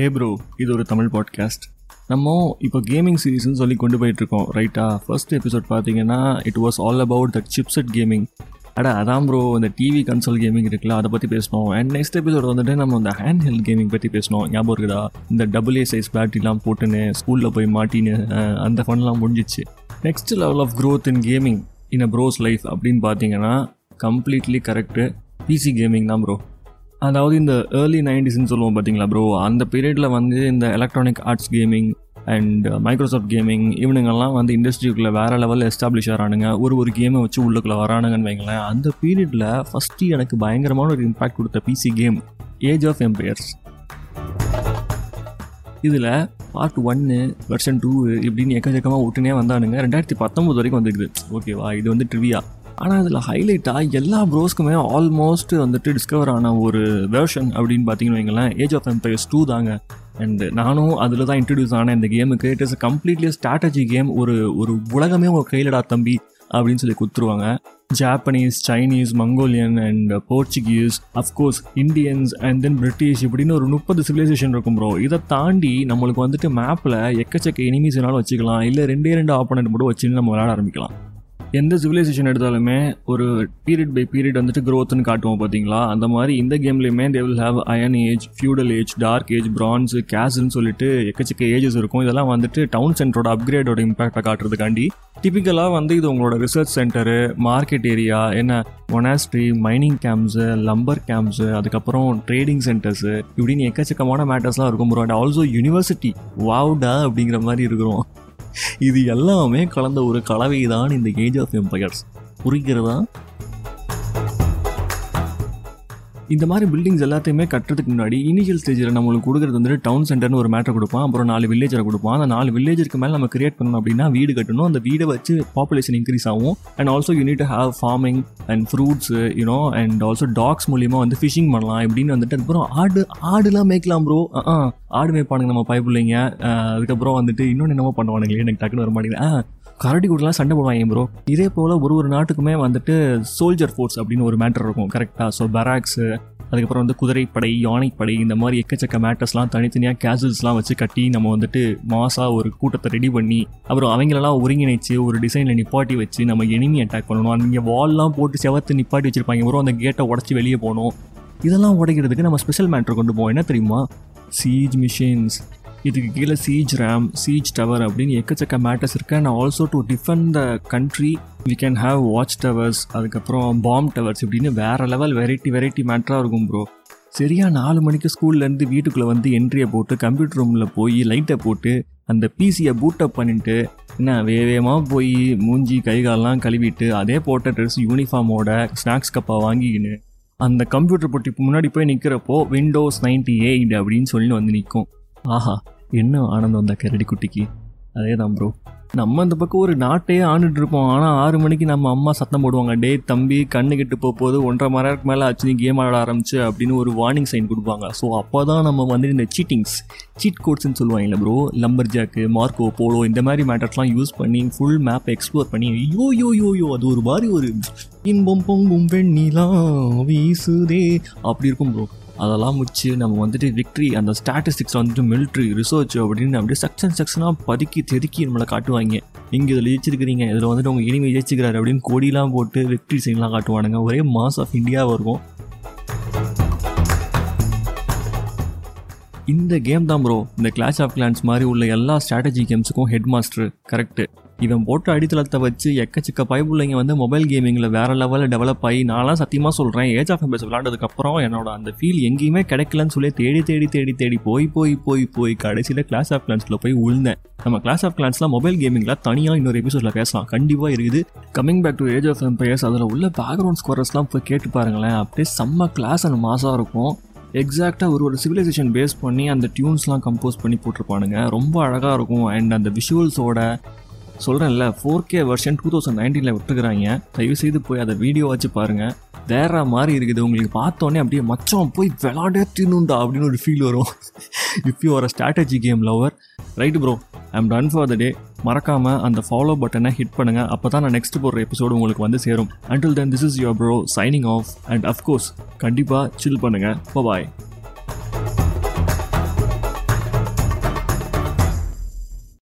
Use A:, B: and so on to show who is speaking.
A: ஹே bro இது ஒரு Tamil podcast நம்ம இப்போ கேமிங் சீரீஸ்னு சொல்லி கொண்டு போயிட்டுருக்கோம் ரைட்டா ஃபர்ஸ்ட் எபிசோட் பார்த்தீங்கன்னா it was all about the chipset gaming அட அதான் ப்ரோ இந்த டிவி கன்சோல் கேமிங் இருக்குல்ல அதை பற்றி பேசணும். அண்ட் நெக்ஸ்ட் எபிசோட் வந்துட்டு நம்ம இந்த ஹேண்ட் ஹெல்ட் கேமிங் பற்றி பேசணும். ஞாபகம் இருக்குதா? இந்த டபுள் ஏ சைஸ் பேட்டரிலாம் போட்டுன்னு ஸ்கூலில் போய் மாட்டின்னு அந்த ஃபன்லாம் முடிஞ்சிச்சு. Next level of growth in gaming in a bro's life அப்படின்னு பார்த்தீங்கன்னா கம்ப்ளீட்லி கரெக்டு பிசி கேமிங் தான் ப்ரோ அதாவது இந்த ஏர்லி நைன்டிஸ்னு சொல்லுவோம் பார்த்தீங்களா ப்ரோ அந்த பீரியடில் வந்து இந்த electronic arts gaming and Microsoft gaming இவனுங்கெல்லாம் வந்து இண்டஸ்ட்ரிக்குள்ளே வேறு லெவலில் எஸ்டாப்ளிஷ் ஆகிறானுங்க ஒரு ஒரு கேமை வச்சு உள்ளுக்குள்ளே வரானுங்கன்னு வைங்களேன். அந்த பீரியடில் ஃபஸ்ட்டு எனக்கு பயங்கரமான ஒரு இம்பாக்ட் கொடுத்த PC game Age of Empires இதில் பார்ட் ஒன்று வெர்ஷன் டூ இப்படின்னு எக்கச்சக்கமாக ஒட்டுனே வந்தானுங்க. ரெண்டாயிரத்தி பத்தொம்பது வரைக்கும் வந்துருக்குது. ஓகேவா? இது வந்து ட்ரிவியா ஆனால் இதில் ஹைலைட்டாக எல்லா ப்ரோஸ்க்குமே ஆல்மோஸ்ட் வந்துட்டு டிஸ்கவர் ஆன ஒரு வெர்ஷன் அப்படின்னு பார்த்தீங்கன்னு வைங்களேன். ஏஜ் ஆஃப் எம்பையர்ஸ் டூ தாங்க. அண்ட் நானும் அதில் தான் இன்ட்ரடியூஸ் ஆனேன் இந்த கேமுக்கு it is completely strategy game ஒரு ஒரு உலகமே உங்கள் கையிலடா தம்பி அப்படின்னு சொல்லி கொடுத்துருவாங்க. Japanese Chinese Mongolian and Portuguese of course Indians and then British இப்படின்னு ஒரு முப்பது சிவிலைசேஷன் இருக்கும் ப்ரோ இதை தாண்டி நம்மளுக்கு வந்துட்டு மேப்பில் எக்கச்சக்க எனிமீஸ் வேணாலும் வச்சுக்கலாம். இல்லை ரெண்டே ரெண்டு ஆப்போனண்ட் மட்டும் வச்சுன்னு நம்ம விளையாட ஆரம்பிக்கலாம். எந்த சிவிலைசேஷன் எடுத்தாலுமே ஒரு பீரியட் பை பீரியட் வந்துட்டு க்ரோத்னு காட்டுவோம் பார்த்தீங்களா? அந்த மாதிரி இந்த கேம்லேயுமே they will have iron age feudal age dark age bronze கேஸ்ன்னு சொல்லிட்டு எக்கச்சக்க ஏஜஸ் இருக்கும். இதெல்லாம் வந்துட்டு டவுன் சென்டரோட அப்கிரேடோட இம்பாக்டை காட்டுறதுக்காண்டி. டிபிக்கலாக வந்து இது உங்களோட ரிசர்ச் சென்டரு மார்க்கெட் ஏரியா என்ன? Monastery mining camps lumber camps அதுக்கப்புறம் ட்ரேடிங் சென்டர்ஸு இப்படின்னு எக்கச்சக்கமான மேட்டர்ஸ்லாம் இருக்கும் ப்ரோ அண்ட் ஆல்சோ யூனிவர்சிட்டி வாவ்டா அப்படிங்கிற மாதிரி இருக்கிறோம். இது எல்லாமே கலந்த ஒரு கலவை தான் இந்த ஏஜ் ஆஃப் எம்பையர்ஸ் புரிகிறதா? இந்த மாதிரி பில்டிங்ஸ் எல்லாத்தையுமே கட்டுறதுக்கு முன்னாடி இனிஷியல் ஸ்டேஜில் நம்மளுக்கு கொடுக்குறது வந்துட்டு டவுன் சென்டர்னு ஒரு மேட்டர் கொடுப்பான். அப்புறம் நாலு வில்லேஜரை கொடுப்பான். அந்த நாலு வில்லேஜருக்கு மேலே நம்ம கிரியேட் பண்ணணும் அப்படின்னா வீடு கட்டணும். அந்த வீடை வச்சு பாப்புலேஷன் இன்க்ரீஸ் ஆகும். And also unit have farming and fruits you know and also docks மூலியமாக வந்து ஃபிஷிங் பண்ணலாம். இப்படின்னு வந்துட்டு அதுக்கப்புறம் ஆடு ஆடுலாம் மேய்க்கலாம் ப்ரோ ஆடு மேய்ப்பானுங்க நம்ம பைப்பிள்ளைங்க. அதுக்கப்புறம் வந்துட்டு இன்னொன்று என்னமோ பண்ணுவானுங்களே எனக்கு டக்குன்னு வர மாட்டேங்குது. ஆ கரடி கூடலாம் சண்டை போடுவாங்க ப்ரோ இதே போல் ஒரு ஒரு நாட்டுக்குமே வந்துட்டு சோல்ஜர் ஃபோர்ஸ் அப்படின்னு ஒரு மேட்டர் இருக்கும். கரெக்டாக ஸோ பராக்ஸு அதுக்கப்புறம் வந்து குதிரைப்படை யானைப்படை இந்த மாதிரி எக்கச்சக்க மேட்டர்ஸ்லாம் தனித்தனியாக கேசல்ஸ்லாம் வச்சு கட்டி நம்ம வந்துட்டு மாசாக ஒரு கூட்டத்தை ரெடி பண்ணி அப்புறம் அவங்களெல்லாம் ஒருங்கிணைச்சு ஒரு டிசைனில் நிப்பாட்டி வச்சு நம்ம எனிமி அட்டாக் பண்ணணும். அவங்க வால்லாம் போட்டு செவத்து நிப்பாட்டி வச்சுருப்பாங்க ப்ரோ அந்த கேட்டை உடச்சி வெளியே போகணும். இதெல்லாம் உடைக்கிறதுக்கு நம்ம ஸ்பெஷல் மேட்ரு கொண்டு போவோம். என்ன தெரியுமா? சீஜ் மிஷின்ஸ் இதுக்கு கீழே சீஜ் ரேம் சீஜ் டவர் அப்படின்னு எக்கச்சக்க மேட்டர்ஸ் இருக்கு. And also to defend the country we can have watch towers அதுக்கப்புறம் பாம் டவர்ஸ் இப்படின்னு வேற லெவல் வெரைட்டி வெரைட்டி மேட்டராக இருக்கும் ப்ரோ சரியா நாலு மணிக்கு ஸ்கூல்லேருந்து வீட்டுக்குள்ளே வந்து என்ட்ரியை போட்டு கம்ப்யூட்டர் ரூமில் போய் லைட்டை போட்டு அந்த பிசியை பூட்டப் பண்ணிட்டு என்ன வேகமாக போய் மூஞ்சி கை காலெல்லாம் கழுவிட்டு அதே போட்ட ட்ரெஸ் யூனிஃபார்மோட ஸ்நாக்ஸ் கப்பாக வாங்கிக்கின்னு அந்த கம்ப்யூட்டர் போட்டி முன்னாடி போய் நிற்கிறப்போ விண்டோஸ் நைன்டி எயிட் அப்படின்னு சொல்லி வந்து நிற்கும் ஆஹா என்ன ஆனந்தம் அந்த கரடி குட்டிக்கு? அதே தான் ப்ரோ நம்ம அந்த பக்கம் ஒரு நாட்டையே ஆண்டுட்டு இருப்போம். ஆனால் ஆறு மணிக்கு நம்ம அம்மா சத்தம் போடுவாங்க. டே தம்பி கண்ணு கெட்டு போக போது ஒன்றரை மணி நேரத்துக்கு மேலே ஆச்சு நீ கேம் ஆட ஆரம்பிச்சு அப்படின்னு ஒரு வார்னிங் சைன் கொடுப்பாங்க. ஸோ அப்போ தான் நம்ம வந்து இந்த சீட்டிங்ஸ் சீட் கோட்ஸ்னு சொல்லுவாங்கல்ல bro lumberjack Marco Polo இந்த மாதிரி மேட்டர்ஸ்லாம் யூஸ் பண்ணி ஃபுல் மேப் எக்ஸ்ப்ளோர் பண்ணி ஐயோ யோ யோ யோ அது ஒரு மாதிரி ஒரு இன்பம் பொங்கும் வெண்ணிலா வீசுதே அப்படி இருக்கும் ப்ரோ அதெல்லாம் முடிச்சு நம்ம வந்துட்டு விக்ட்ரி அந்த ஸ்டாட்டிஸ்டிக்ஸ் வந்துட்டு மிலிட்ரி ரிசர்ச் அப்படின்னு அப்படியே செக்ஷன் செக்ஷனாக பதுக்கி தெதுக்கி நம்மளை காட்டுவாங்க. நீங்கள் இதில் ஜெயிச்சிருக்கிறீங்க இதில் வந்துட்டு உங்கள் இனிமே ஜெயிச்சிக்கிறாரு அப்படின்னு கொடிலாம் போட்டு விக்ட்ரி சைன்லாம் காட்டுவானுங்க. ஒரே மாஸ் ஆஃப் இந்தியாவாக இருக்கும். இந்த கேம் தான் ப்ரோ இந்த கிளாஷ் ஆஃப் கிளான்ஸ் மாதிரி உள்ள எல்லா ஸ்ட்ராட்டஜி கேம்ஸுக்கும் ஹெட் மாஸ்டர் கரெக்டு இவன் போட்ட அடித்தளத்தை வச்சு எக்கச்சக்க பைப்புள்ளைங்க வந்து மொபைல் கேமிங்கில் வேற லெவலில் டெவலப் ஆகி நான்லாம் சத்தியமாக சொல்கிறேன் ஏஜ் ஆஃப் எம்பர்ஸ் விளாண்டதுக்கப்புறம் என்னோட அந்த ஃபீல் எங்கேயுமே கிடைக்கலன்னு சொல்லி தேடி தேடி தேடி தேடி போய் போய் போய் போய் கடைசியில் கிளாஸ் ஆஃப் கிளான்ஸில் போய் உழுந்தேன். நம்ம கிளாஸ் ஆஃப் கிளான்ஸ்லாம் மொபைல் கேமிங்கில் தனியாக இன்னொரு எபிசோடில் பேசலாம். கண்டிப்பாக இருக்குது. Coming back to age of empires அதில் உள்ள பேக்ரவுண்ட் ஸ்கோரஸ்லாம் போய் கேட்டு பாருங்களேன். அப்படியே செம்ம கிளாஸ் அண்ட் மாசாக இருக்கும். எக்ஸாக்டாக ஒரு ஒரு சிவிலைசேஷன் பேஸ் பண்ணி அந்த டியூன்ஸ்லாம் கம்போஸ் பண்ணி போட்டிருப்பானுங்க. ரொம்ப அழகாக இருக்கும். அண்ட் அந்த விஷுவல்ஸோட சொல்கிறேன்ல four K version two thousand நைன்டீனில் விட்டுக்கிறாங்க தயவு செய்து போய் அதை வீடியோ வச்சு பாருங்கள் வேற மாதிரி இருக்குது. உங்களுக்கு பார்த்தோன்னே அப்படியே மச்சம் போய் விளாடே தின்னுண்டா அப்படின்னு ஒரு ஃபீல் வரும். If you are a strategy game lover right bro I'm done for the day மறக்காமல் அந்த ஃபாலோ பட்டனை ஹிட் பண்ணுங்கள் அப்போ தான் நான் நெக்ஸ்ட் போடுற எபிசோடு உங்களுக்கு வந்து சேரும். Until then this is your bro signing off and of course கண்டிப்பாக சில் பண்ணுங்கள் பாய்